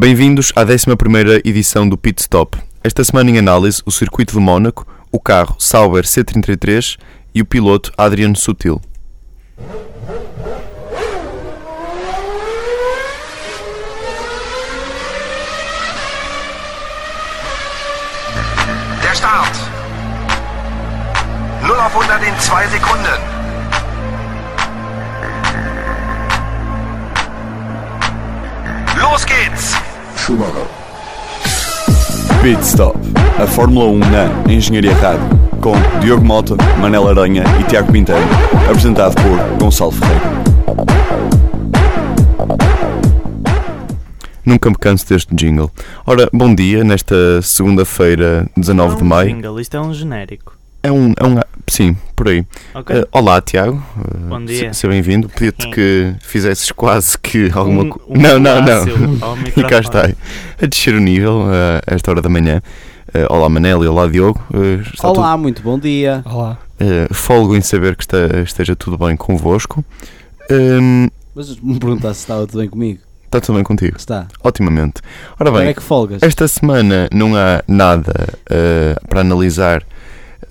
Bem-vindos à 11 edição do Pit Stop. Esta semana em análise, o circuito de Mónaco, o carro Sauber C33 e o piloto Adriano Sutil. Der Start. 0 auf 100 in 2 Sekunden. Los geht's! Pit Stop, a Fórmula 1 na Engenharia Rádio, com Diogo Mota, Manela Aranha e Tiago Pinteiro, apresentado por Gonçalo Ferreira. Nunca me canso deste jingle. Ora, bom dia, nesta segunda-feira, 19 de Não é um maio. jingle, isto é um genérico. É um, é um. Sim, por aí. Ok? Eh, olá, Tiago. Eh, Bom dia. se- Seja bem-vindo. Pedia-te Sim. que fizesses quase que alguma Um- coisa. um não, não, não. ao E cá está. A descer o nível eh, a esta hora da manhã. Olá, Manel e olá, Diogo. Está Olá, muito bom dia. Olá. tudo, folgo em saber que está- esteja tudo bem convosco. Hum, Mas me perguntaste se estava tudo bem comigo. está tudo bem contigo? Está. Otimamente. Ora Como bem, é que folgas? Esta semana não há nada para analisar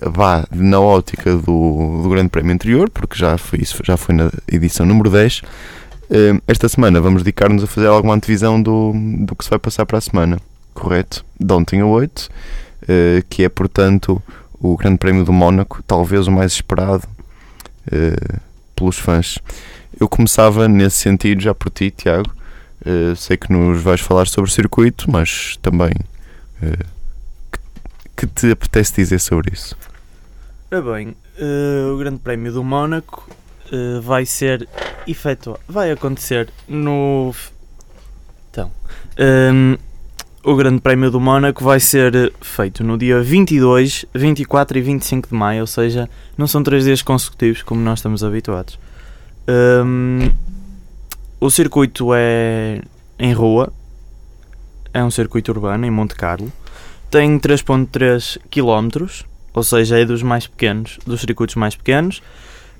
vá, na ótica do, do Grande Prémio anterior, porque já foi, isso já foi na edição número 10. Eh, esta semana vamos dedicar-nos a fazer alguma antevisão do, do que se vai passar para a semana, correto? Ontem a 8, eh, que é, portanto, o Grande Prémio do Mónaco, talvez o mais esperado eh, pelos fãs. Eu começava nesse sentido já por ti, Tiago. Uh, sei que nos vais falar sobre o circuito, mas também que te apetece dizer sobre isso? Ora bem, eh, o Grande Prémio do Mónaco eh, vai ser efetuado, vai acontecer no. Então, ehm, o Grande Prémio do Mónaco vai ser feito no dia 22, 24 e 25 de maio, ou seja, não são três dias consecutivos como nós estamos habituados. Ehm, o circuito é em rua, é um circuito urbano em Monte Carlo, tem 3.3 km, ou seja, é dos mais pequenos, dos circuitos mais pequenos.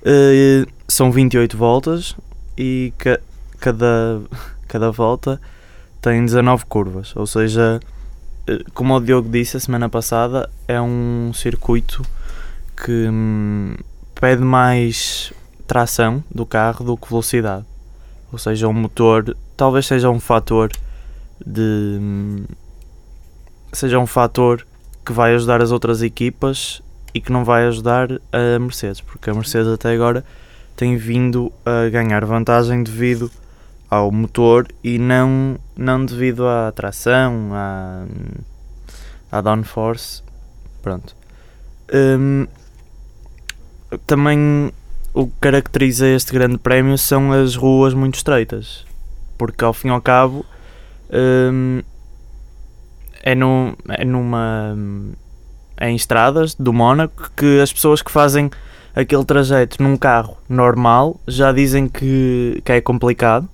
Eh, são 28 voltas e ca- cada, cada volta tem 19 curvas, ou seja, eh, como o Diogo disse a semana passada, é um circuito que hum, pede mais tração do carro do que velocidade. Ou seja, o motor talvez seja um fator de hum, seja um fator que vai ajudar as outras equipas e que não vai ajudar a Mercedes, porque a Mercedes até agora tem vindo a ganhar vantagem devido ao motor e não, não devido à tração, à, à downforce. Pronto. Hum, também o que caracteriza este grande prémio são as ruas muito estreitas, porque ao fim e ao cabo hum, é, num, é numa é em estradas do Mónaco que as pessoas que fazem aquele trajeto num carro normal já dizem que, que é complicado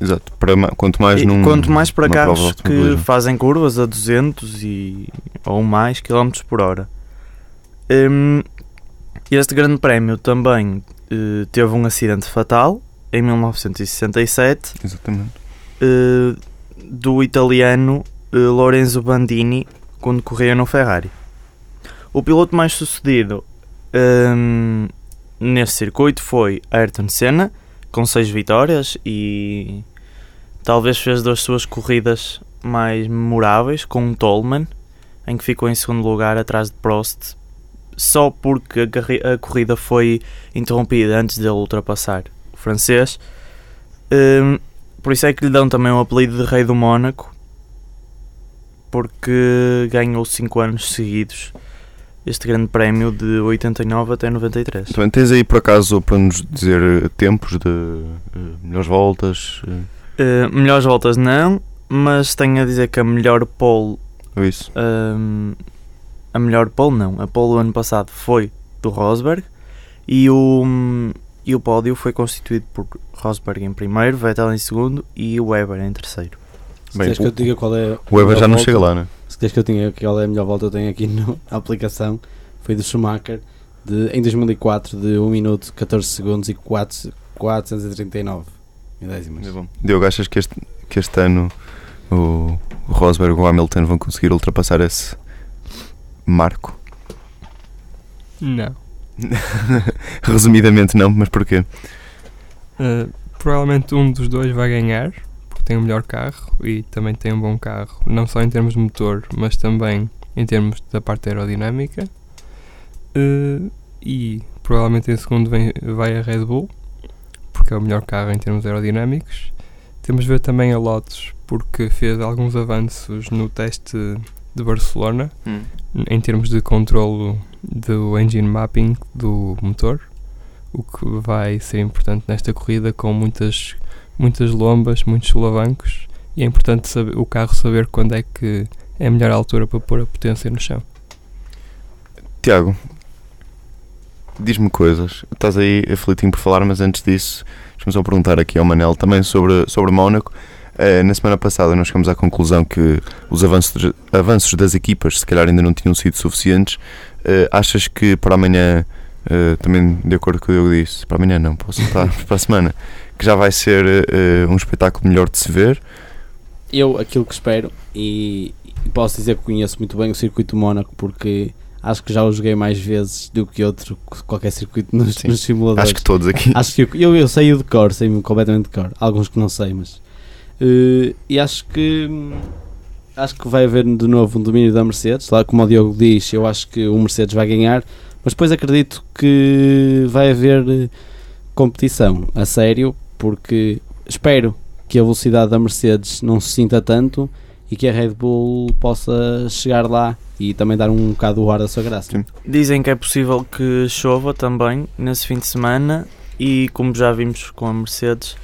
Exato, para, quanto mais num. quanto mais para carros que fazem curvas a 200 e, ou mais quilómetros por hora. Hum, este grande prémio também eh, teve um acidente fatal em 1967 Exatamente. eh, do italiano Lorenzo Bandini quando corria no Ferrari. O piloto mais sucedido hum, nesse circuito foi Ayrton Senna, com 6 vitórias e talvez fez das suas corridas mais memoráveis com um Tolman, em que ficou em segundo lugar atrás de Prost, só porque a, a corrida foi interrompida antes dele ultrapassar o francês. Hum, por isso é que lhe dão também o apelido de Rei do Mónaco, porque ganhou 5 anos seguidos este grande prémio de 89 até 93. Também tens aí por acaso para nos dizer eh, tempos de eh, melhores voltas? Uh, melhores voltas não, mas tenho a dizer que a melhor pole, isso? hum, a melhor pole não, a pole do ano passado foi do Rosberg e o, e o pódio foi constituído por Rosberg em primeiro, Vettel em segundo e Weber em terceiro. Se Bem, queres que eu te diga qual é. O Weber a já não volta- chega lá, né? Se queres que eu tenha qual é a melhor volta, eu tenho aqui no- na aplicação. Foi do Schumacher de, em 2004 de 1 minuto 14 segundos e 4, 439 milésimas. É bom. Diogo, achas que este, que este ano o, o Rosberg e o Hamilton vão conseguir ultrapassar esse marco? Não. Resumidamente não, mas porquê? Uh, provavelmente um dos dois vai ganhar, tem o melhor carro e também tem um bom carro, não só em termos de motor, mas também em termos da parte aerodinâmica. Uh, e provavelmente em segundo vem, vai a Red Bull, porque é o melhor carro em termos aerodinâmicos. Temos de ver também a Lotus, porque fez alguns avanços no teste de Barcelona, em termos de controlo do engine mapping do motor, o que vai ser importante nesta corrida com muitas, muitas lombas, muitos solavancos e é importante saber, o carro saber quando é que é a melhor altura para pôr a potência no chão. Tiago, diz-me coisas. Estás aí aflitinho por falar, mas antes disso, deixa-me só perguntar aqui ao Manel também sobre, sobre Mónaco. Eh, na semana passada nós chegamos à conclusão que os avanços, avanços das equipas se calhar ainda não tinham sido suficientes. Eh, achas que para amanhã, eh, também de acordo com o que eu disse, para amanhã não, posso estar para a semana, que já vai ser eh, um espetáculo melhor de se ver? Eu, aquilo que espero, e, e posso dizer que conheço muito bem o circuito Mónaco, porque acho que já o joguei mais vezes do que outro, qualquer circuito nos, Sim. nos simuladores. Acho que todos aqui. Acho que eu, eu, eu sei o de cor, sei completamente de cor. Alguns que não sei, mas. eh, e acho que. Acho que vai haver de novo um domínio da Mercedes. Lá, como o Diogo diz, eu acho que o Mercedes vai ganhar. Mas depois acredito que vai haver eh, competição a sério, porque espero que a velocidade da Mercedes não se sinta tanto e que a Red Bull possa chegar lá e também dar um bocado o ar da sua graça. Sim. Dizem que é possível que chova também nesse fim de semana e como já vimos com a Mercedes,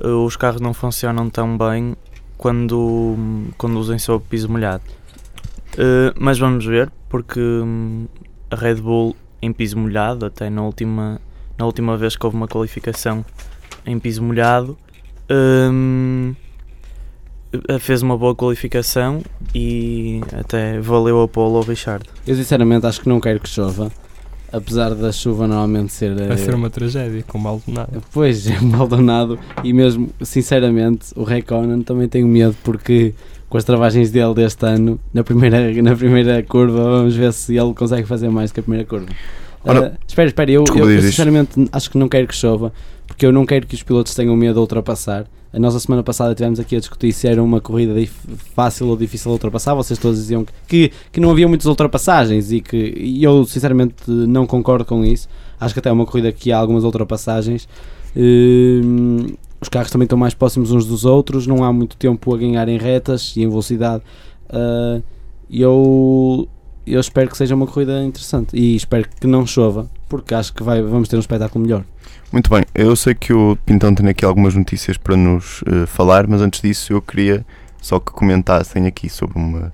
eh, os carros não funcionam tão bem quando conduzem sob piso molhado. Eh, Mas vamos ver, porque hum, a Red Bull em piso molhado, até na última, na última vez que houve uma qualificação em piso molhado, eh, fez uma boa qualificação e até valeu a polo ao Richard. Eu sinceramente acho que não quero que chova, apesar da chuva normalmente ser. Vai eh, ser uma tragédia, com mal de nada. Pois, é Maldonado e mesmo, sinceramente, o Raikkonen também tenho medo porque com as travagens dele deste ano, na primeira, na primeira curva, vamos ver se ele consegue fazer mais que a primeira curva. Ora, Ah, espera, espera, eu, eu, eu diz isto. sinceramente acho que não quero que chova porque eu não quero que os pilotos tenham medo de ultrapassar. A nossa semana passada tivemos aqui a discutir se era uma corrida fácil ou difícil de ultrapassar. Vocês todos diziam que, que, que não havia muitas ultrapassagens e que e eu sinceramente não concordo com isso. Acho que até é uma corrida que há algumas ultrapassagens. Hum, os carros também estão mais próximos uns dos outros, não há muito tempo a ganhar em retas e em velocidade. Ah, eu, eu espero que seja uma corrida interessante e espero que não chova, porque acho que vai, vamos ter um espetáculo melhor. Muito bem, eu sei que o Pintão tem aqui algumas notícias para nos eh, falar, mas antes disso eu queria só que comentassem aqui sobre uma,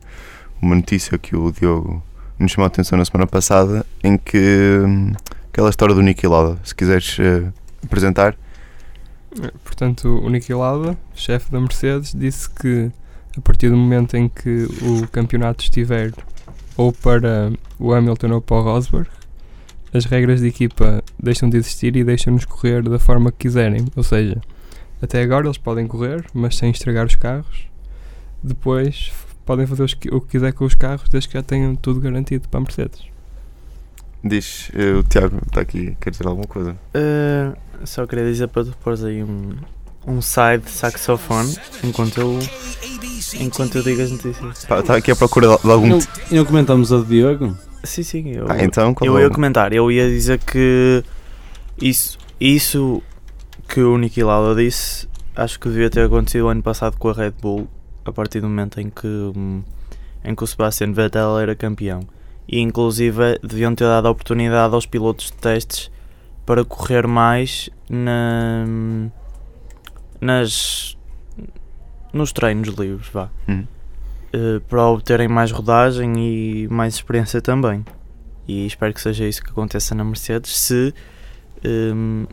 uma notícia que o Diogo nos chamou a atenção na semana passada, em que hum, aquela história do Niki Lauda, se quiseres eh, apresentar. Portanto, o Niki Lauda, chefe da Mercedes, disse que a partir do momento em que o campeonato estiver ou para o Hamilton ou para o Rosberg, as regras de equipa deixam de existir e deixam-nos correr da forma que quiserem. Ou seja, até agora eles podem correr, mas sem estragar os carros. Depois podem fazer o que quiser com os carros, desde que já tenham tudo garantido para a Mercedes. Diz, eh, o Tiago está aqui, quer dizer alguma coisa? Uh, só queria dizer para tu pôres aí um, um side saxofone enquanto eu, enquanto eu digo as notícias. Está está aqui à procura de algum. Não, e não comentamos a do Diogo? Sim, sim, eu, Ah, então, qual eu é ia o- comentar. Eu ia dizer que isso, isso que o Niki Lauda disse, acho que devia ter acontecido o ano passado com a Red Bull, a partir do momento em que, em que o Sebastian Vettel era campeão. E inclusive deviam ter dado a oportunidade aos pilotos de testes para correr mais na, nas, nos treinos livres, vá. Hum. Eh, para obterem mais rodagem e mais experiência também. E espero que seja isso que aconteça na Mercedes se, hum,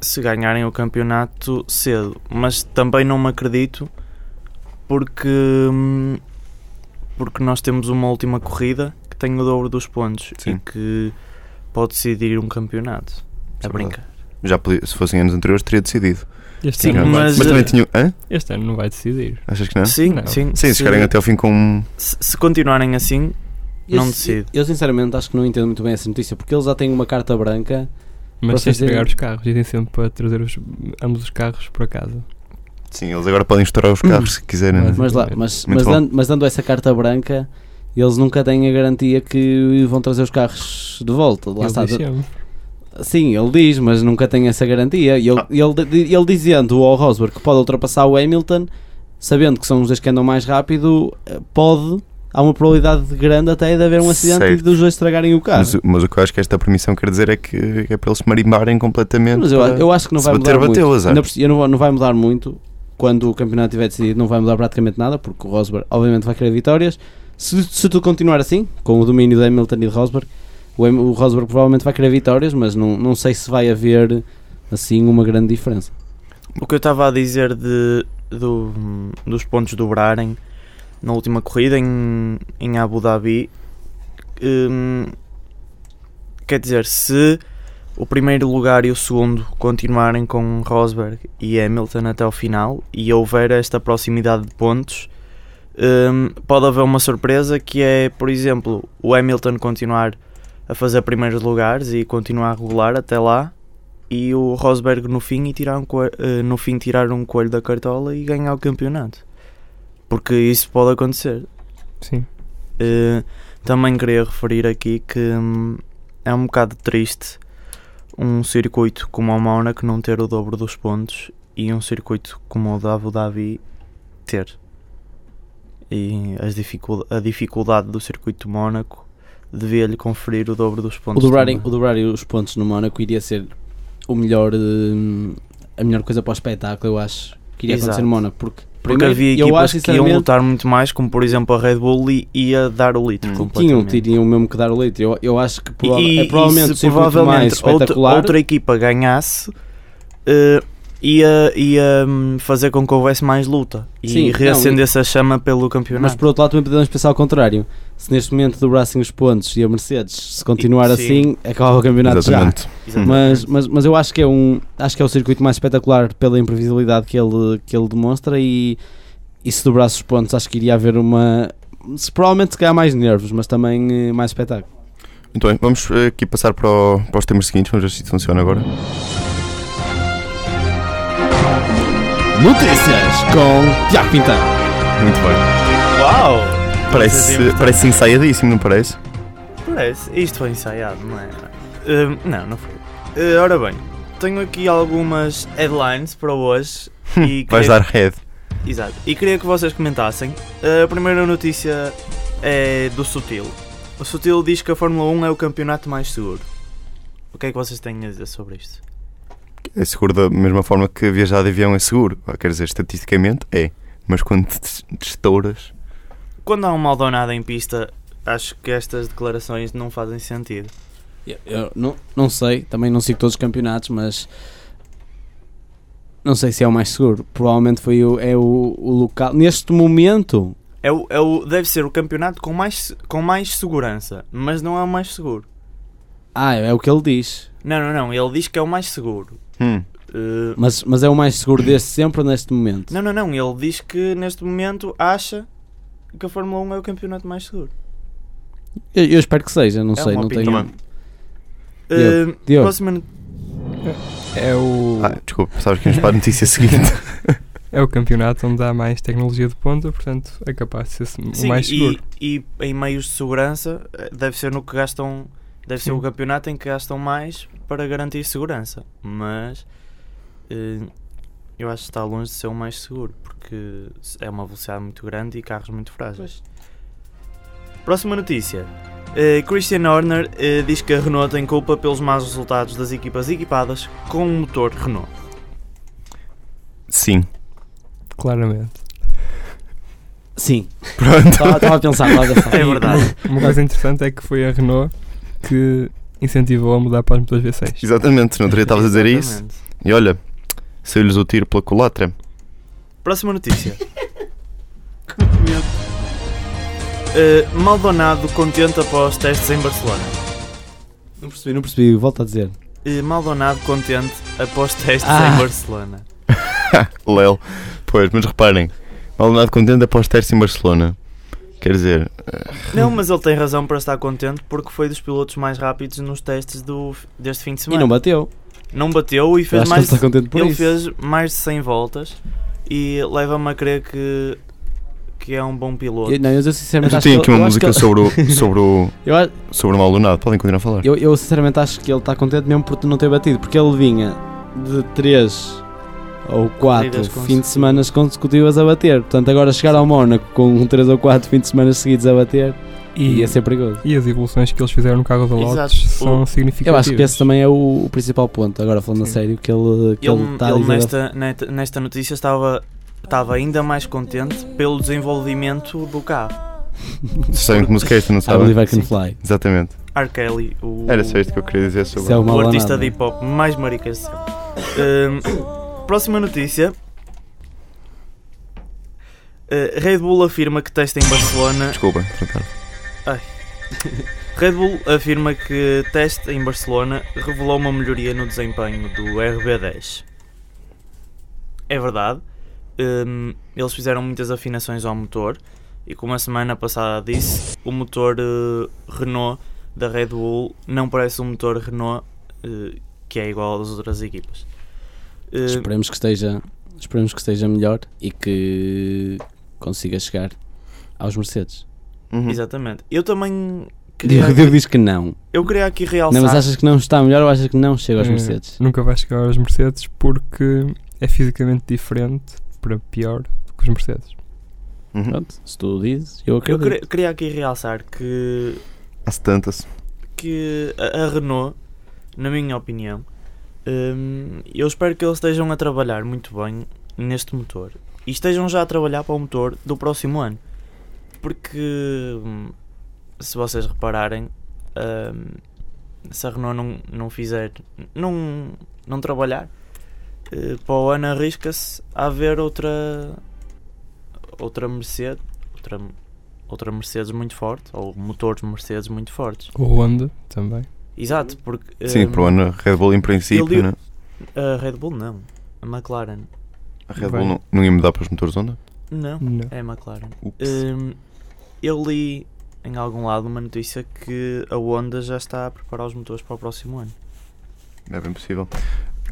se ganharem o campeonato cedo. Mas também não me acredito porque, hum, porque nós temos uma última corrida que tem o dobro dos pontos Sim. e que pode decidir um campeonato. Isso A é brincar. Já podia- se fossem anos anteriores, teria decidido. Este, Sim, ano não vai mas- Mas decidir. também tinham. Hã? este ano não vai decidir. Achas que não? Sim, Não. sim. Sim, se chegarem até ao fim com. se, se continuarem assim, Eu, Não decide. Eu sinceramente acho que não entendo muito bem essa notícia, porque eles já têm uma carta branca. Mas fazer- estragar os carros. E tem sempre para trazer os, ambos os carros para casa. Sim, eles agora podem estourar os carros se quiserem. Mas- Mas, lá, mas, mas, dando, mas dando essa carta branca, eles nunca têm a garantia que vão trazer os carros de volta. Lá Ele está. Sim, ele diz, mas nunca tem essa garantia. E Ele, Ah. ele, ele dizendo ao Rosberg que pode ultrapassar o Hamilton, sabendo que são os dois que andam mais rápido, eh, pode. Há uma probabilidade grande até de haver um acidente e Certo. dos dois estragarem o carro. Mas, o- mas o que eu acho que esta permissão quer dizer é que é para eles se marimbarem completamente. Mas eu, eu acho que não vai bater, mudar bateu, muito. azar. Ainda cima, não, não vai mudar muito quando o campeonato estiver decidido. Não vai mudar praticamente nada, porque o Rosberg obviamente vai querer vitórias. Se, se tudo continuar assim, com o domínio de Hamilton e de Rosberg, o, o Rosberg provavelmente vai querer vitórias, mas não, não sei se vai haver assim uma grande diferença. o que eu estava a dizer de, do, dos pontos dobrarem na última corrida em, em Abu Dhabi, hum, quer dizer, se o primeiro lugar e o segundo continuarem com Rosberg e Hamilton até ao final e houver esta proximidade de pontos, hum, pode haver uma surpresa que é, por exemplo, o Hamilton continuar a fazer primeiros lugares e continuar a regular até lá e o Rosberg no fim e tirar um coelho, no fim tirar um coelho da cartola e ganhar o campeonato. Porque isso pode acontecer. Sim. Eh, também queria referir aqui que hum, é um bocado triste um circuito como o Mónaco não ter o dobro dos pontos e um circuito como o da Abu Dhabi ter e as dificul- a dificuldade do circuito de Mónaco devia-lhe conferir o dobro dos O pontos dobrarem, também. o dobrarem os pontos no Mónaco iria ser o melhor, hum, a melhor coisa para o espetáculo, eu acho, que iria acontecer Exato. no Mónaco. Porque, Porque primeiro, havia eu equipas acho que iam lutar muito mais, como por exemplo a Red Bull e ia dar o litro Hum. tinham, teriam mesmo que dar o leite. Eu, eu acho que prova- E- é provavelmente e o se circuito mais provavelmente outra, outra equipa ganhasse, eh, ia, ia hum, fazer com que houvesse mais luta e Sim, não, reacendesse a chama pelo Mas campeonato. por outro lado também podemos pensar ao contrário. Se neste momento dobrassem os pontos e a Mercedes se continuar Sim. assim, acaba o campeonato já. Exatamente. Exatamente. Mas, mas, mas eu acho que é um acho que é o circuito mais espetacular pela imprevisibilidade que ele, que ele demonstra e, e se dobrasse os pontos acho que iria haver uma se, provavelmente se calhar mais nervos, mas também eh, mais espetáculo. Muito bem, vamos eh, aqui passar para, o- para os temas seguintes, vamos ver se funciona agora. Notícias com Tiago Pintão. Muito bem. Uau! Parece, parece ensaiadíssimo, não parece? Parece. Isto foi ensaiado, não é? Hum, não, não foi. Eh, ora bem, tenho aqui algumas headlines para hoje. e Vais queria- dar head. Exato. E queria que vocês comentassem. A primeira notícia é do Sutil. O Sutil diz que a Fórmula 1 é o campeonato mais seguro. O que é que vocês têm a dizer sobre isto? É seguro da mesma forma que viajar de avião é seguro. Ah, Quer dizer, estatisticamente é. Mas quando te te estouras. Quando há um Maldonado em pista, acho que estas declarações não fazem sentido. Eu, eu não, não sei, também não sigo todos os campeonatos, mas não sei se é o mais seguro. Provavelmente foi o, é o, o local. Neste momento, É o, é o, deve ser o campeonato com mais, com mais segurança, mas não é o mais seguro. ah, é o que ele diz. Não, não, não. Ele diz que é o mais seguro. Hum, Eh, Mas, mas é o mais seguro desde sempre ou neste momento? não, não, não. Ele diz que neste momento acha que a Fórmula 1 é o campeonato mais seguro. Eu, eu espero que seja, não É sei, não opinião. tenho. Diogo. próxima, É o, ah, desculpa, sabes que íamos para a notícia seguinte. é o campeonato onde há mais tecnologia de ponta, portanto é capaz de ser o Sim, mais seguro. e, e em meios de segurança eh, deve ser no que gastam deve ser Sim. o campeonato em que gastam mais para garantir segurança mas eh, eu acho que está longe de ser o mais seguro porque é uma velocidade muito grande e carros muito frágeis próxima notícia Eh, Christian Horner eh, diz que a Renault tem culpa pelos maus resultados das equipas equipadas com um motor Renault Sim. Claramente. Sim, Pronto. estava a pensar, estava a pensar. é verdade Uma coisa interessante é que foi a Renault que incentivou a mudar para os motores V6. Exatamente, não teria estavas a dizer isso. E olha, saiu-lhes o tiro pela culatra. Próxima notícia. Uh, Maldonado contente após testes em Barcelona. Não percebi, não percebi, volta a dizer. Eh, Maldonado contente após testes Ah. em Barcelona. Lel. Pois, mas reparem, Maldonado contente após testes em Barcelona. Quer dizer, Não, mas ele tem razão para estar contente porque foi dos pilotos mais rápidos nos testes do, deste fim de E semana. não bateu. Não bateu e fez acho mais. que ele está contente por ele isso. fez mais de 100 voltas e leva-me a crer que, que é um bom piloto. Eu, não, eu sinceramente eu acho tenho que aqui ele- uma eu acho que música sobre o, sobre, o, eu, sobre o Maldonado. Podem continuar a falar. eu, eu sinceramente acho que ele está contente mesmo por não ter batido, porque ele vinha de 3 ou 4 Corridas fins de semana consecutivas a bater. Portanto, agora chegar ao Mónaco com 3 ou 4 fins de semana seguidos a bater E, ia ser perigoso. e as evoluções que eles fizeram no carro da. Lotus são O- significativas. Eu acho que esse também é o, o principal ponto, agora falando a Sim. sério, que ele, que ele, ele, está a ele dizer. nesta, nesta, nesta notícia estava, estava ainda mais contente pelo desenvolvimento do carro. Sabem que música é esta, não I sabem? believe I can Sim. fly. Exatamente. R. Kelly, o, Era só isto que eu queria dizer sobre é o o artista de hip hop mais maricas. Hum, próxima notícia. Uh, Red Bull afirma que testa em Barcelona Desculpa, tratar. Red Bull afirma que teste em Barcelona revelou uma melhoria no desempenho do RB10. É verdade, hum, eles fizeram muitas afinações ao motor e como a semana passada disse, o motor eh, Renault da Red Bull não parece um motor Renault eh, que é igual às outras equipas. Eh, Esperemos que esteja, esperemos que esteja melhor e que consiga chegar aos Mercedes. Uhum. exatamente. Eu também queria, Diogo diz que não. eu queria aqui Não, realçar. mas achas que não está melhor ou achas que não chega aos Eh, Mercedes? Nunca vai chegar aos Mercedes porque é fisicamente diferente para pior do que os Mercedes. Uhum. Pronto, se tu dizes, eu eu acredito. queria, queria aqui realçar que Há-se tantas. que a, a Renault, na minha opinião, hum, eu espero que eles estejam a trabalhar muito bem neste motor e estejam já a trabalhar para o motor do próximo ano. Porque hum, se vocês repararem, hum, se a Renault não, não fizer, não, não trabalhar, eh, para o ano arrisca-se a haver outra outra Mercedes, outra, outra Mercedes muito forte, ou motores Mercedes muito fortes. O Honda também. Exato, porque Sim, hum, para o ano, a Red Bull em princípio, ele- né? a Red Bull não, a McLaren a Red. Bull não, não ia mudar para os motores Honda? não, Não. é a McLaren. Hum, eu li em algum lado uma notícia que a Honda já está a preparar os motores para o próximo ano. É bem possível.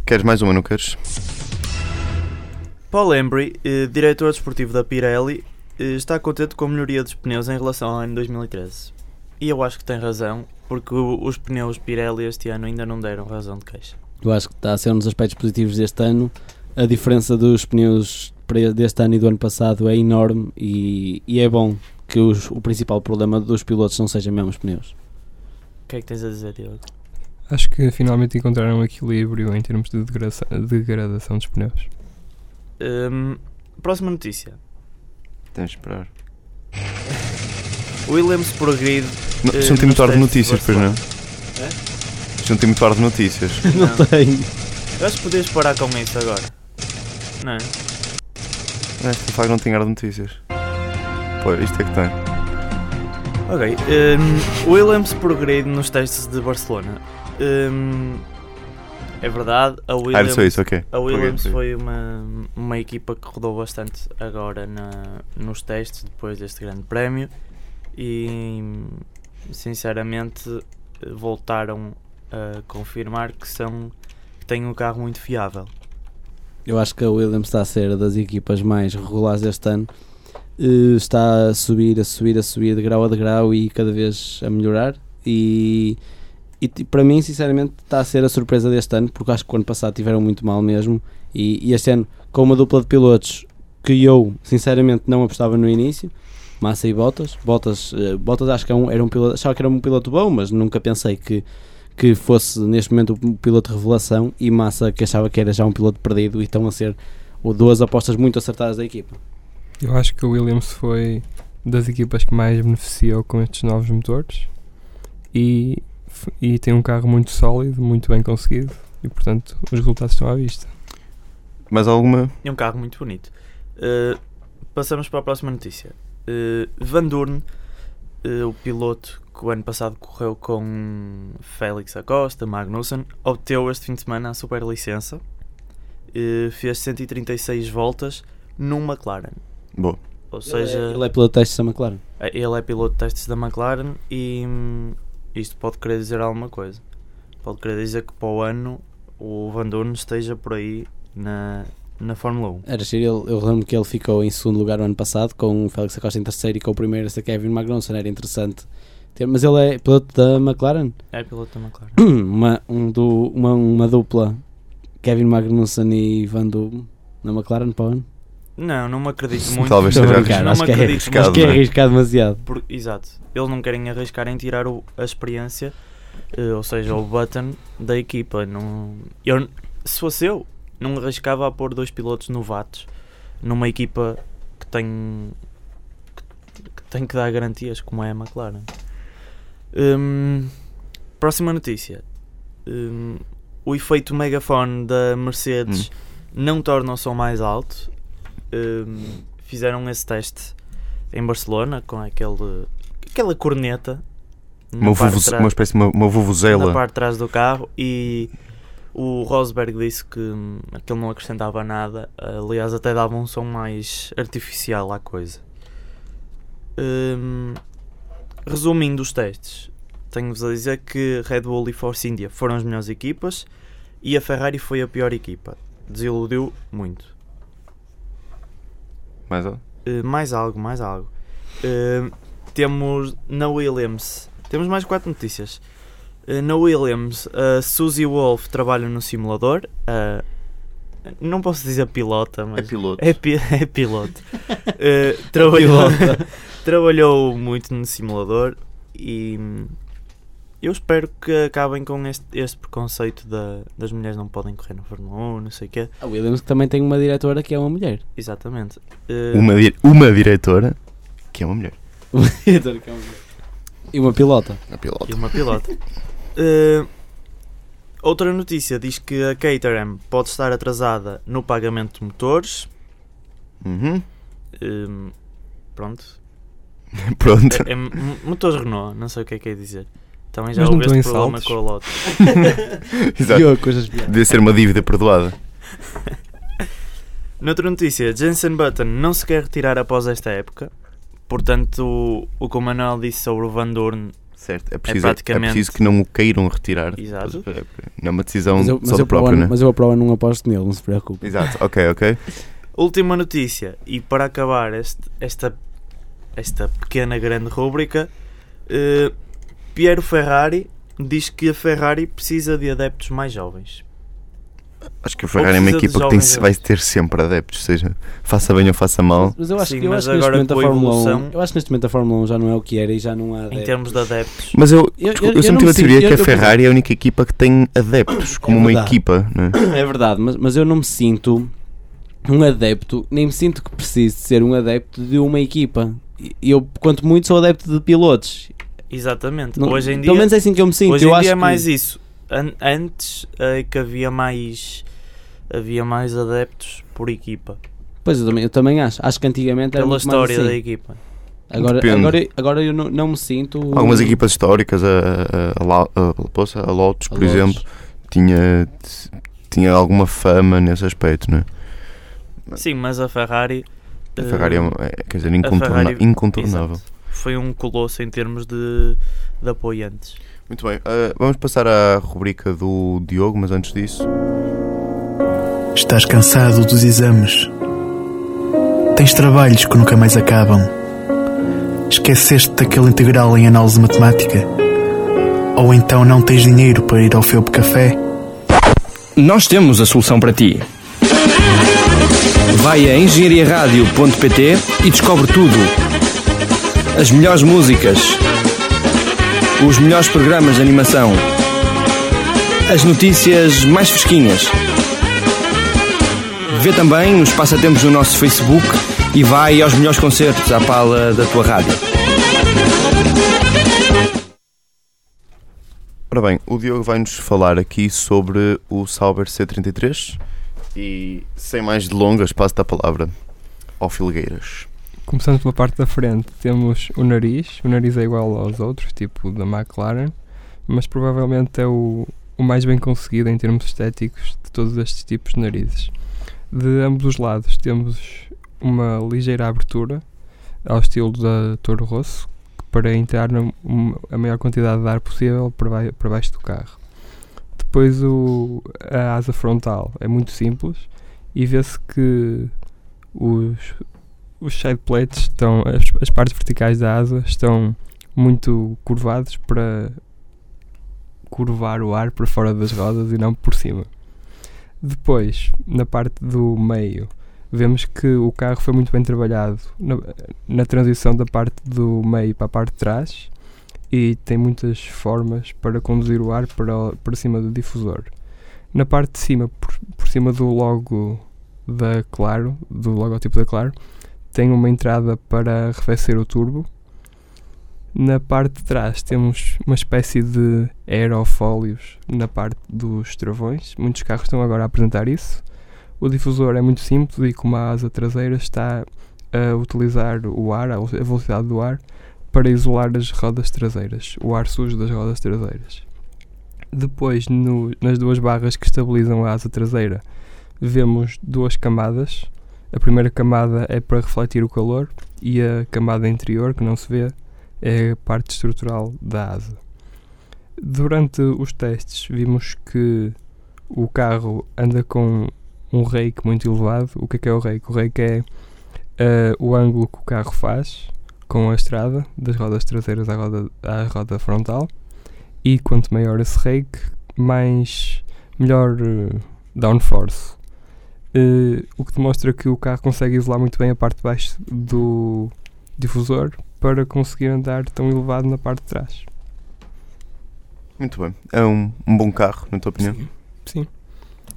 Queres mais uma, não queres? Paul Embry, eh, diretor desportivo da Pirelli, eh, está contente com a melhoria dos pneus em relação ao ano 2013. E eu acho que tem razão, porque os pneus Pirelli este ano ainda não deram razão de queixa. Eu acho que está a ser um dos aspectos positivos deste ano. A diferença dos pneus para deste ano e do ano passado é enorme e, e é bom que os- o principal problema dos pilotos não sejam mesmo os pneus. O que é que tens a dizer, Diogo? Acho que finalmente encontraram um equilíbrio em termos de degradação, degradação dos pneus. Hum, próxima notícia. Tens de esperar. Williams por grid. Não, isto não tem muito ar de de notícias, pois não? Isto não tem muito ar de notícias. Não. Tem. Eu acho que podias parar com isso agora. Não é? Esta faga não tem ar de notícias. Pô, isto é que tem. Ok. hum, Williams por grid nos testes de Barcelona. Hum, é verdade, a Ah, Williams, só isso, ok. a Williams foi uma, uma equipa que rodou bastante agora na, nos testes depois deste grande prémio e sinceramente voltaram a confirmar que são têm um carro muito fiável. Eu acho que a Williams está a ser das equipas mais regulares este ano. Eh, Está a subir, a subir, a subir de grau a de grau e cada vez a melhorar. E, e para mim, sinceramente, está a ser a surpresa deste ano, porque acho que o ano passado tiveram muito mal mesmo. E, e este ano, com uma dupla de pilotos que eu, sinceramente, não apostava no início. Massa e Bottas. Bottas, eh, Bottas acho que é um- era um piloto, achava que era um piloto bom, mas nunca pensei que, que fosse neste momento o piloto de revelação. E Massa que achava que era já um piloto perdido e estão a ser o- duas apostas muito acertadas da equipa. Eu acho que a Williams foi das equipas que mais beneficiou com estes novos motores e, e tem um carro muito sólido, muito bem conseguido e portanto os resultados estão à vista. Mais alguma? É um carro muito bonito. Uh, passamos para a próxima notícia. Uh, Van Dorn eh, o piloto que o ano passado correu com Félix Acosta, Magnussen, obteve este fim de semana a superlicença. Eh, fez 136 voltas num McLaren. Boa. Ou seja, Ele é pelo teste da McLaren. ele é piloto de testes da McLaren e hum, isto pode querer dizer alguma coisa. Pode querer dizer que para o ano o Van Dorn esteja por aí na, na Fórmula 1. Era giro, ele- eu lembro que ele ficou em segundo lugar o ano passado, com o Félix Acosta em terceiro e com o primeiro esse Kevin Magnussen, era interessante. ter- Mas ele é piloto da McLaren? É piloto da McLaren. uma, um du- uma, uma dupla Kevin Magnussen e Van Doom na McLaren para o ano? Não, não me acredito muito. Talvez seja brincar, não acho me que é acredito, arriscado, mas acho que é é? arriscado demasiado. Por- exato. Eles não querem arriscar em tirar o- a experiência, eh, ou seja, o button da equipa. Não, eu, se fosse eu, não arriscava a pôr dois pilotos novatos numa equipa que tem que, que tem que dar garantias, como é a McLaren. Hum, próxima notícia. Hum, o efeito megafone da Mercedes não torna o som mais alto. Hum, fizeram esse teste em Barcelona com aquele, aquela corneta na Uma, vuvu, uma espécie de uma, uma na vuvuzela. parte de trás do carro e o Rosberg disse que hum, aquilo não acrescentava nada, aliás até dava um som mais artificial à coisa. Hum, resumindo os testes, tenho-vos a dizer que Red Bull e Force India foram as melhores equipas e a Ferrari foi a pior equipa. Desiludiu muito. Mais ó. Uh, mais algo, mais algo. Uh, temos na Williams, temos mais quatro notícias. Uh, na Williams, a Suzy Wolf trabalha no simulador. uh, não posso dizer pilota, É mas piloto. é, pi- é piloto. Uh, trabalhou, trabalhou muito no simulador e eu espero que acabem com este, este preconceito da, das mulheres não podem correr na Fórmula 1, não sei o quê. A Williams também tem uma diretora que é uma mulher. Exatamente. Uh, Uma, di- uma diretora que é uma mulher. Uma diretora que é uma mulher. E uma pilota. A piloto. E uma pilota. Uh, outra notícia diz que a Caterham pode estar atrasada no pagamento de motores. Uhum. Um, pronto. Pronto. É, é motores Renault, não sei o que é que é dizer. Também já Mas houve este em problema saltos? com a Lotus. Exato. Coisas. Devia ser uma dívida perdoada. Noutra notícia, Jensen Button não se quer retirar após esta época. Portanto, o, o que o Manuel disse sobre o Van Dorn, Certo. É preciso, é praticamente- preciso que não o queiram retirar. Exato. É, não é uma decisão Mas eu, só mas, eu do próprio, né? mas eu a prova não aposto nele, não se preocupe. Exato. Ok, ok. Última notícia, e para acabar este- esta, esta pequena grande rúbrica, eh, Piero Ferrari diz que a Ferrari precisa de adeptos mais jovens. Acho que o Ferrari é uma equipa que tem, jovens vai ter sempre adeptos, seja faça bem ou faça mal. Mas eu acho, Sim, que, eu mas acho que neste momento a a Fórmula 1, evolução- eu acho que neste momento a Fórmula 1 já não é o que era e já não há Em adeptos. termos de adeptos, Mas eu, Eu- desculpa, eu- eu, eu sempre não tive a teoria que a eu- eu- Ferrari é a única equipa que tem adeptos, como uma verdade. equipa, né? É verdade, mas, mas eu não me sinto um adepto, nem me sinto que preciso de ser um adepto de uma equipa. Eu, quanto muito, sou adepto de pilotos. exatamente. Não- hoje em dia, pelo menos é assim que eu me sinto. hoje eu em acho dia é que- mais isso. An- antes é que havia mais havia mais adeptos por equipa, Pois eu também, eu também acho. Acho que antigamente era pela muito mais história assim. da equipa. Agora, Depende. agora, agora eu não, não me sinto. Algumas equipas históricas, a, a, a, a, Lotus, por a Lotus. exemplo, tinha, tinha alguma fama nesse aspecto, né? Sim, mas a Ferrari A Ferrari é, é, quer dizer, incontorna- Ferrari- incontornável. Exato. Foi um colosso em termos de, de apoiantes. Muito bem, ah, vamos passar à rubrica do Diogo, mas antes disso, Estás cansado dos exames? Tens trabalhos que nunca mais acabam? Esqueceste daquele integral em análise matemática? Ou então não tens dinheiro para ir ao Felpe Café? Nós temos a solução para ti. Vai a engenhariaradio.pt e descobre tudo. As melhores músicas, os melhores programas de animação, as notícias mais fresquinhas. Vê também os passatempos no nosso Facebook e vai aos melhores concertos à pala da tua rádio. Ora bem, o Diogo vai-nos falar aqui sobre o Sauber C33 e sem mais delongas passo a palavra ao Filgueiras. Começando pela parte da frente, temos o nariz. O nariz é igual aos outros, tipo da McLaren, mas provavelmente é o, o mais bem conseguido em termos estéticos de todos estes tipos de narizes. De ambos os lados temos uma ligeira abertura, ao estilo da Toro Rosso, para entrar a maior quantidade de ar possível para baixo do carro. Depois o, a asa frontal é muito simples e vê-se que os, os side plates estão, as, as partes verticais da asa estão muito curvados para curvar o ar para fora das rodas e não por cima. Depois, na parte do meio, vemos que o carro foi muito bem trabalhado na, na transição da parte do meio para a parte de trás e tem muitas formas para conduzir o ar para, para cima do difusor. Na parte de cima, por, por cima do logo da Claro, do logotipo da Claro, tem uma entrada para arrefecer o turbo. Na parte de trás temos uma espécie de aerofólios na parte dos travões. Muitos carros estão agora a apresentar isso. O difusor é muito simples e como a asa traseira está a utilizar o ar, a velocidade do ar, para isolar as rodas traseiras, o ar sujo das rodas traseiras. Depois, no- nas duas barras que estabilizam a asa traseira, vemos duas camadas. A primeira camada é para refletir o calor e a camada interior, que não se vê, é a parte estrutural da asa. Durante os testes, vimos que o carro anda com um rake muito elevado. O que é que é o rake? O rake é eh, o ângulo que o carro faz com a estrada, das rodas traseiras à roda, à roda frontal. E quanto maior esse rake, mais melhor eh, downforce. Eh, o que demonstra que o carro consegue isolar muito bem a parte de baixo do difusor para conseguir andar tão elevado na parte de trás. Muito bem. É um, um bom carro, na tua opinião? Sim.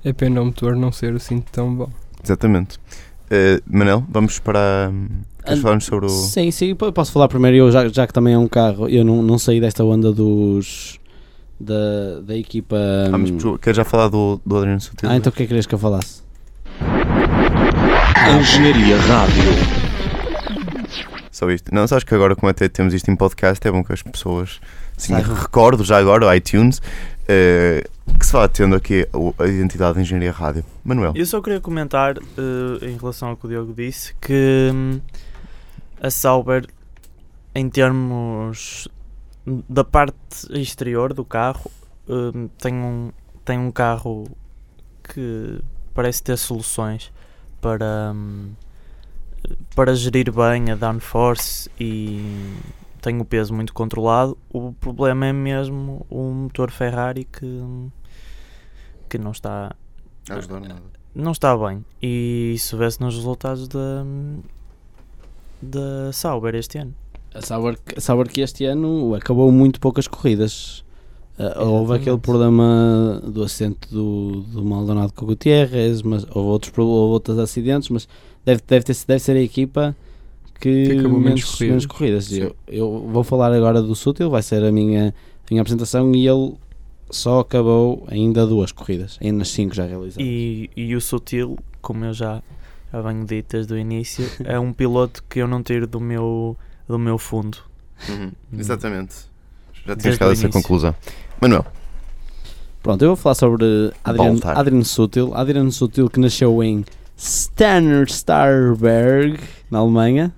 É pena o motor não ser assim tão bom. Exatamente. Eh, Manel, vamos para. Queres Ah, falar-nos sobre o. Sim, sim, po- posso falar primeiro, eu, já, já que também é um carro, eu não, não saí desta onda dos da, da equipa. Ah, mas hum, queres já falar do, do Adriano Sutil? ah, então o que é que querias que eu falasse? Engenharia Rádio. Só isto. Não, sabes que agora, como até temos isto em podcast, é bom que as pessoas. Assim, Saibam. recordo já agora, o iTunes, eh, que se vai tendo aqui a identidade de Engenharia Rádio. Manuel. Eu só queria comentar eh, em relação ao que o Diogo disse que hum, a Sauber, em termos da parte exterior do carro, hum, tem, um, tem um carro que parece ter soluções para, para gerir bem a downforce e tem o peso muito controlado. O problema é mesmo o motor Ferrari que, que não está não está bem. E isso vê-se nos resultados da, da Sauber este ano. A Sauber, a Sauber que este ano acabou muito poucas corridas. Ah, houve aquele problema do acidente do, do Maldonado com o Gutierrez, mas houve outros, houve outros acidentes, mas deve, deve, ter, deve ser a equipa que, Que acabou menos menos, corridas. menos corridas. Eu, eu vou falar agora do Sutil, vai ser a minha, a minha apresentação e ele só acabou ainda duas corridas, ainda nas cinco já realizadas. E, e o Sutil, como eu já, já venho dito desde o início, é um piloto que eu não tiro do meu, do meu fundo. Uhum, Exatamente. Já tinha chegado a essa conclusão. Manuel. Pronto, eu vou falar sobre Adrian, Sutil. Adrian Sutil que nasceu em Stanner Starberg, na Alemanha,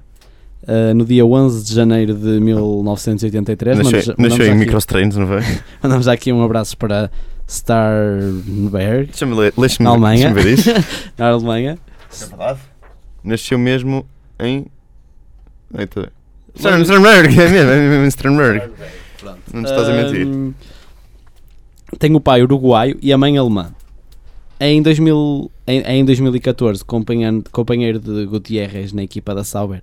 eh, no dia 11 de janeiro de 1983. Nasceu, Mandamos- nasceu mandamos em aqui- microstreinos, não foi? Mandamos aqui um abraço para Starberg, deixa-me na Alemanha. ver isso. na Alemanha. É verdade? Nasceu mesmo em. Stern- Sternberg, é mesmo, é mesmo em Sternberg. Não te estás a mentir. Ahm, tem o pai uruguaio e a mãe alemã. Em, 2000, em, em 2014, companheiro, companheiro de Gutierrez na equipa da Sauber.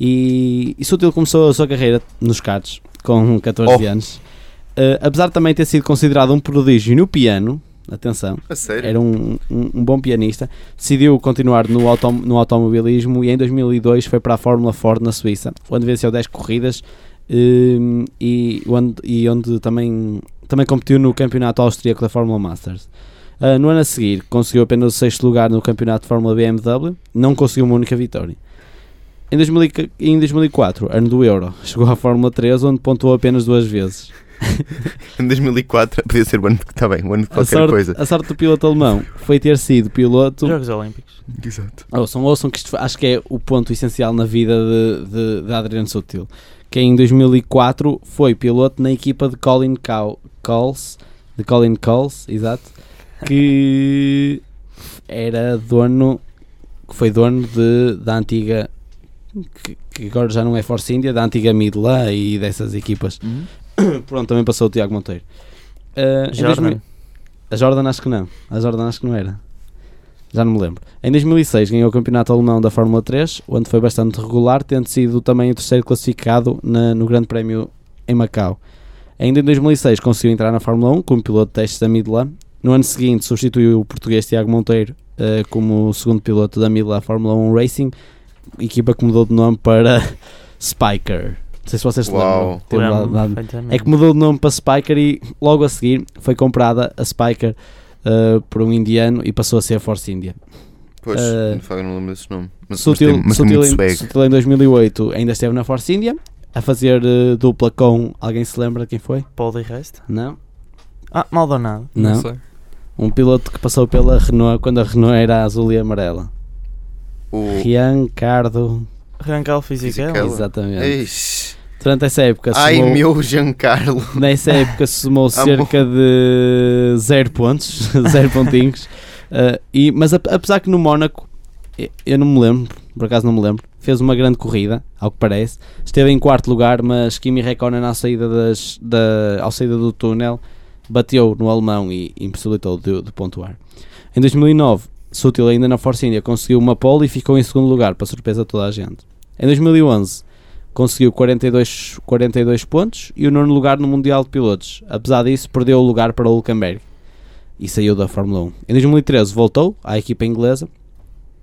E, e Sutil começou a sua carreira nos karts com 14 Oh. anos. Ah, apesar de também ter sido considerado um prodígio no piano, atenção, era um, um, um bom pianista, decidiu continuar no, autom no automobilismo e em 2002 foi para a Fórmula Ford na Suíça, onde venceu 10 corridas hum, e, onde, e onde também, também competiu no campeonato austríaco da Fórmula Masters. Ah, no ano a seguir conseguiu apenas o sexto lugar no campeonato de Fórmula BMW, não conseguiu uma única vitória. Em, 2000 e- em 2004, ano do Euro, chegou à Fórmula 3, onde pontuou apenas duas vezes. Em 2004 podia ser o ano de, tá bem, o ano de A qualquer sorte, coisa. a sorte do piloto alemão foi ter sido piloto. Jogos Olímpicos. Exato. Ouçam, ouçam que isto acho que é o ponto essencial na vida de, de, de Adriano Sutil. Que em 2004 foi piloto na equipa de Colin Cow- Coles, de Colin Coles, exato, que era dono, que foi dono de, da antiga, que, que agora já não é Force India, da antiga Midla e dessas equipas. Pronto, também passou o Tiago Monteiro. Em Jordan. 2000 a Jordan acho que não. A Jordan acho que não era. Já não me lembro. Em 2006 ganhou o campeonato alemão da Fórmula 3, onde foi bastante regular, tendo sido também o terceiro classificado na- no Grande Prémio em Macau. Ainda em 2006 conseguiu entrar na Fórmula 1 como piloto de testes da Midland. No ano seguinte substituiu o português Tiago Monteiro eh, como segundo piloto da Midland Fórmula 1 Racing, equipa que mudou de nome para Spiker. Não sei se vocês se Uau. lembram. Perfeitamente. é que mudou de nome para Spiker e logo a seguir foi comprada a Spiker uh, por um indiano e passou a ser a Force India. Pois, de facto, não lembro desse nome. Mas, Sutil, mas tem, mas Sutil em. Sutil em 2008 ainda esteve na Force India a fazer uh, dupla com alguém se lembra de quem foi? Paul de Resta. Não? Ah, Maldonado. Não. sei. Um piloto que passou pela Renault quando a Renault era azul e amarela. O... Riancardo. Rancal Fisichella. Fisichella. Exatamente. Eish. Durante essa época Ai somou- meu Giancarlo. Nessa época somou cerca de 0 pontos, 0 pontinhos. Uh, e, mas ap- apesar que no Mónaco, eu não me lembro, por acaso não me lembro, fez uma grande corrida, ao que parece. Esteve em quarto lugar, mas Kimi Räikkönen à saída, das, da, ao saída do túnel bateu no alemão e impossibilitou de, de pontuar. Em 2009, Sutil ainda na Force India conseguiu uma pole e ficou em segundo lugar, para surpresa de toda a gente. Em 2011, conseguiu 42, 42 pontos e o nono lugar no Mundial de Pilotos. Apesar disso, perdeu o lugar para o Hulkenberg e saiu da Fórmula 1. Em 2013 voltou à equipa inglesa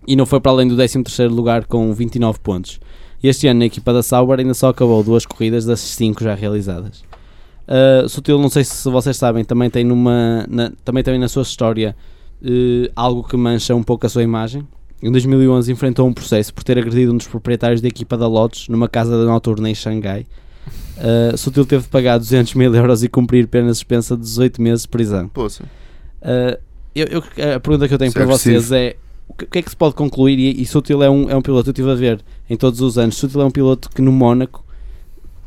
e não foi para além do 13º lugar com 29 pontos. Este ano na equipa da Sauber ainda só acabou duas corridas das 5 já realizadas. Uh, Sutil, não sei se vocês sabem, também tem, numa, na, também tem na sua história uh, algo que mancha um pouco a sua imagem. Em 2011 enfrentou um processo por ter agredido um dos proprietários da equipa da Lotus numa casa noturna em Xangai. Uh, Sutil teve de pagar 200 mil euros e cumprir pena suspensa de 18 meses de prisão. Poça. Uh, eu, eu- a pergunta que eu tenho Isso é para vocês é o que, o que é que se pode concluir? E, e Sutil é um, é um piloto, eu estive a ver em todos os anos. Sutil é um piloto que no Mónaco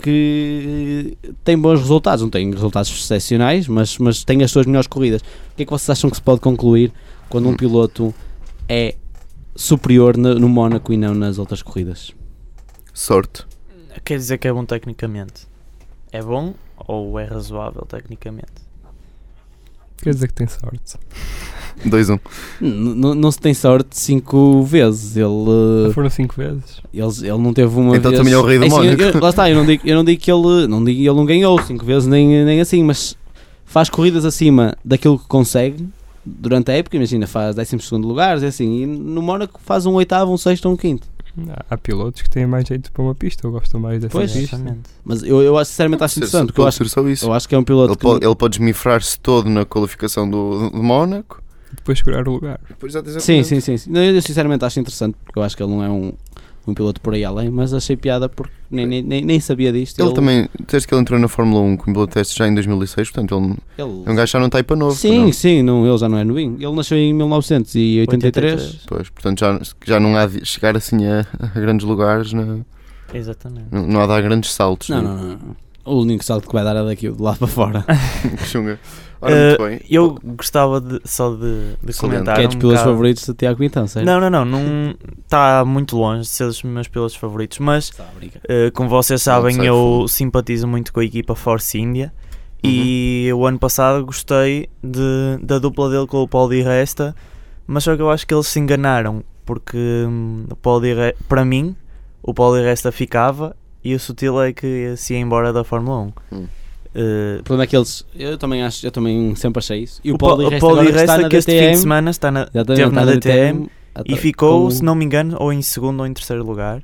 que tem bons resultados, não tem resultados excepcionais, mas, mas tem as suas melhores corridas. O que é que vocês acham que se pode concluir quando um piloto é superior no, no Mónaco e não nas outras corridas? Sorte. Quer dizer que é bom tecnicamente. É bom ou é razoável tecnicamente? Quer dizer que tem sorte. 2-1. N- n- não se tem sorte cinco vezes. Ele, Foram cinco vezes. ele, ele não teve uma Então vez. também é o rei do assim, Mónaco. eu- eu- lá está, eu não digo, eu não digo que ele não digo que ele não ganhou cinco vezes nem, nem assim, mas faz corridas acima daquilo que consegue durante a época. Imagina, faz 12 lugares, é assim, e no Mónaco faz um oitavo, um sexto, um quinto. Há- pilotos que têm mais jeito para uma pista. Eu gosto mais dessa Pois. pista. Exatamente. Mas eu, eu acho, sinceramente acho interessante, porque eu acho, só isso. eu acho que é um piloto Ele que pode, ele pode esmifrar-se todo na qualificação do, do Mónaco. Depois segurar o lugar. Depois já sim, sim. sim. Não, Eu sinceramente acho interessante, porque eu acho que ele não é um, um piloto por aí além, mas achei piada porque nem, nem, nem, sabia disto. Ele também, desde que ele entrou na Fórmula 1 como piloto de testes já em 2006, portanto ele ele- é um gajo já não está aí para novo. Sim, não? sim, não, ele já não é novinho. Ele nasceu em 1983. Pois, portanto já, já não há de chegar assim a, a grandes lugares, não, Exatamente. não, não há de dar grandes saltos. Não, não, não, não. O único salto que vai dar é daqui, de lá para fora. Que chunga. Ora, bem. Eu gostava de, só de, de comentar. que é dos um pilotos bocado- favoritos de Tiago Pintão, certo? Não, não, não. Não está muito longe de ser dos meus pilotos favoritos, mas eh, como vocês sabem, eu fundo. simpatizo muito com a equipa Force India. Uhum. E o ano passado gostei de, da dupla dele com o Paul Di Resta, mas só que eu acho que eles se enganaram, porque hum, o Paul Di Re- para mim, o Paul Di Resta ficava e o Sutil é que se ia embora da Fórmula 1. Hum. Eh, O problema é que eles. Eu também acho, eu também sempre achei isso. E o, o Paulo Resta está Resta na que este fim DTM, de semana está na, teve na DTM, e atra- ficou, com- se não me engano, ou em segundo ou em terceiro lugar.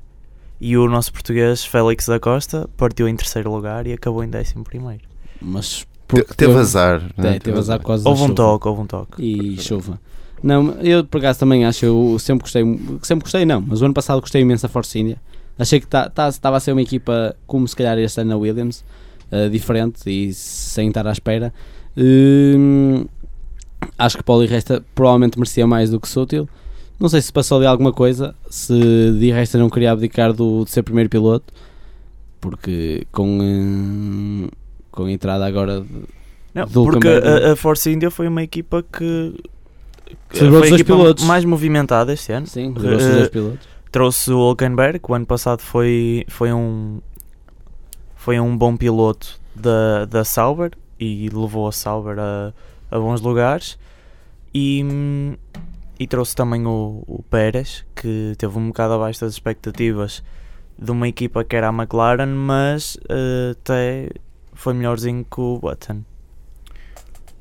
E o nosso português Félix da Costa partiu em terceiro lugar e acabou em décimo primeiro. Mas porque Teve azar. É, né? teve azar por causa Houve um chuva. toque, houve um toque. E chuva. Não, eu por acaso também acho, eu sempre gostei, sempre gostei não, mas o ano passado gostei imenso da Force India. Achei que estava tá, a ser uma equipa como se calhar este ano na Williams, eh, diferente e sem estar à espera. Hum, acho que Paulo e Resta provavelmente merecia mais do que Sutil. Não sei se passou ali alguma coisa, se Di Resta não queria abdicar do, de ser primeiro piloto, porque com, hum, com a entrada agora de, Não, do porque a, a Force India foi uma equipa que. Celebrou foi a equipa pilotos. mais movimentada este ano. Sim, pilotos. trouxe o Hulkenberg, que o ano passado foi, foi um foi um bom piloto da, da Sauber e levou a Sauber a, a bons lugares e, e trouxe também o, o Pérez que teve um bocado abaixo das expectativas de uma equipa que era a McLaren mas eh, até foi melhorzinho que o Button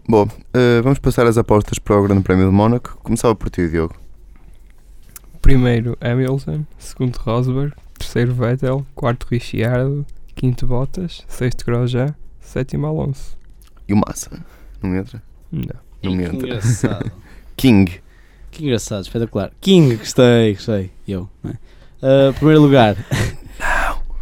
Bom, eh, vamos passar as apostas para o Grande Prémio de Mónaco. Começava por ti, Diogo. Primeiro Hamilton, segundo Rosberg, terceiro Vettel, quarto Ricciardo, quinto Bottas, sexto Grosjean, sétimo Alonso. E o Massa? Não entra? Não. Não me que entra. engraçado. King. Que engraçado, espetacular. King, gostei, gostei. Eu, não é? Ah, primeiro lugar.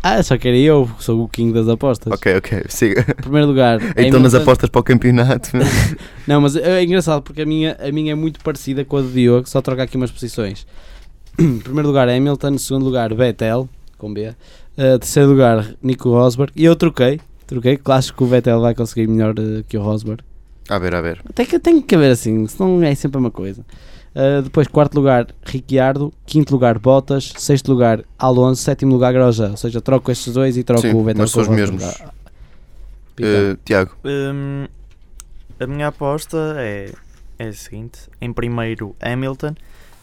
Ah, só que era eu, sou o King das apostas. Ok, ok, siga. Primeiro lugar. Então nas Hamilton. apostas para o campeonato. Não, mas é engraçado porque a minha, a minha é muito parecida com a do Diogo, só trocar aqui umas posições. Primeiro lugar Hamilton, segundo lugar Vettel, com B. Ah, terceiro lugar Nico Rosberg. E eu troquei, troquei, que acho que o Vettel vai conseguir melhor eh, que o Rosberg. a ver, a ver. Tem que, tem que haver assim, senão é sempre uma coisa. Uh, depois, quarto lugar, Ricciardo. Quinto lugar, Bottas. Sexto lugar, Alonso. Sétimo lugar, Grosjean. Ou seja, troco estes dois e troco Sim, o Vettel mas são os Rosberg. mesmos. Eh, Tiago. Hum, a minha aposta é, é a seguinte: em primeiro Hamilton,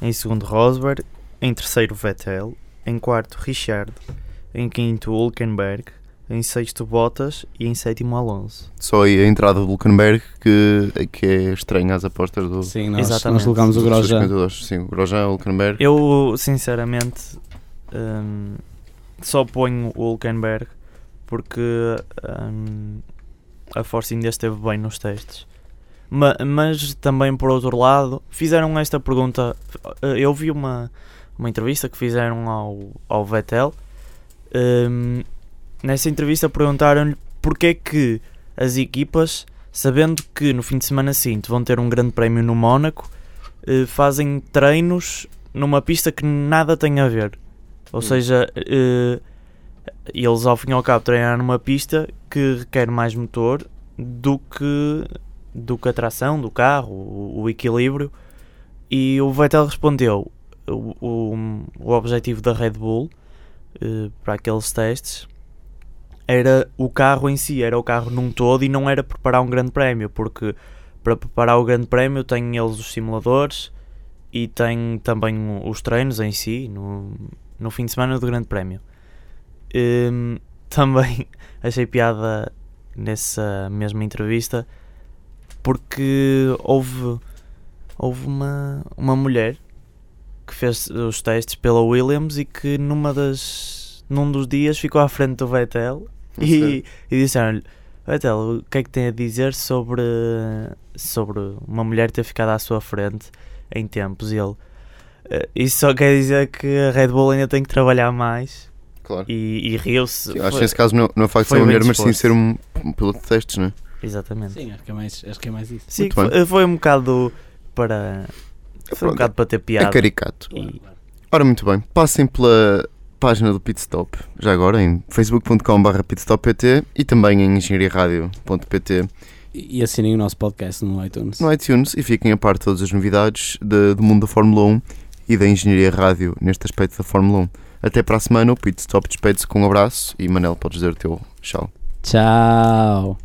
em segundo Rosberg, em terceiro Vettel, em quarto Richard, em quinto Hulkenberg, em sexto Bottas e em sétimo Alonso. Só aí a entrada do Hulkenberg que, que é estranha às apostas do, Sim, nós, Exatamente. nós colocámos o Grosjean. Sim, o Grosjean, o Hulkenberg. Eu, sinceramente, hum, só ponho o Hulkenberg porque hum, a Force ainda esteve bem nos testes. Ma- mas também, por outro lado, fizeram esta pergunta. Eu vi uma, uma entrevista que fizeram ao, ao Vettel. Hum, nessa entrevista perguntaram-lhe porque é que as equipas, sabendo que no fim de semana seguinte vão ter um grande prémio no Mónaco, eh, fazem treinos numa pista que nada tem a ver. Ou Hum. seja, eh, eles ao fim e ao cabo treinam numa pista que requer mais motor do que, do que a tração do carro, o, o equilíbrio. E o Vettel respondeu: o, o, o objetivo da Red Bull eh, para aqueles testes era o carro em si, era o carro num todo e não era preparar um grande prémio, porque para preparar o grande prémio têm eles os simuladores e têm também os treinos em si no, no fim de semana do grande prémio. Hum, também achei piada nessa mesma entrevista porque houve, houve uma, uma mulher que fez os testes pela Williams e que numa das, num dos dias ficou à frente do Vettel e, e disseram-lhe Vettel, o que é que tem a dizer sobre, sobre uma mulher ter ficado à sua frente em tempos? E ele "Eh, isso só quer dizer que a Red Bull ainda tem que trabalhar mais Claro. e, e riu-se. Acho que nesse caso não, não é o facto de ser uma mulher, mas sim disposto. ser um, um piloto de testes, não é? Exatamente. Sim, acho que é mais, acho que é mais isso. Sim, foi, foi um bocado para. Foi um bocado para ter É piada. caricato. E- Ora, muito bem. Passem pela página do Pitstop, já agora em facebook.com.br pitstoppt e também em engenhariaradio.pt E, e assinem o nosso podcast no iTunes. no iTunes e fiquem a par de todas as novidades de- do mundo da Fórmula 1 e da engenharia rádio neste aspecto da Fórmula 1. Até para a semana, o Pitstop despede-se com um abraço e Manel, podes dizer o teu tchau. Tchau.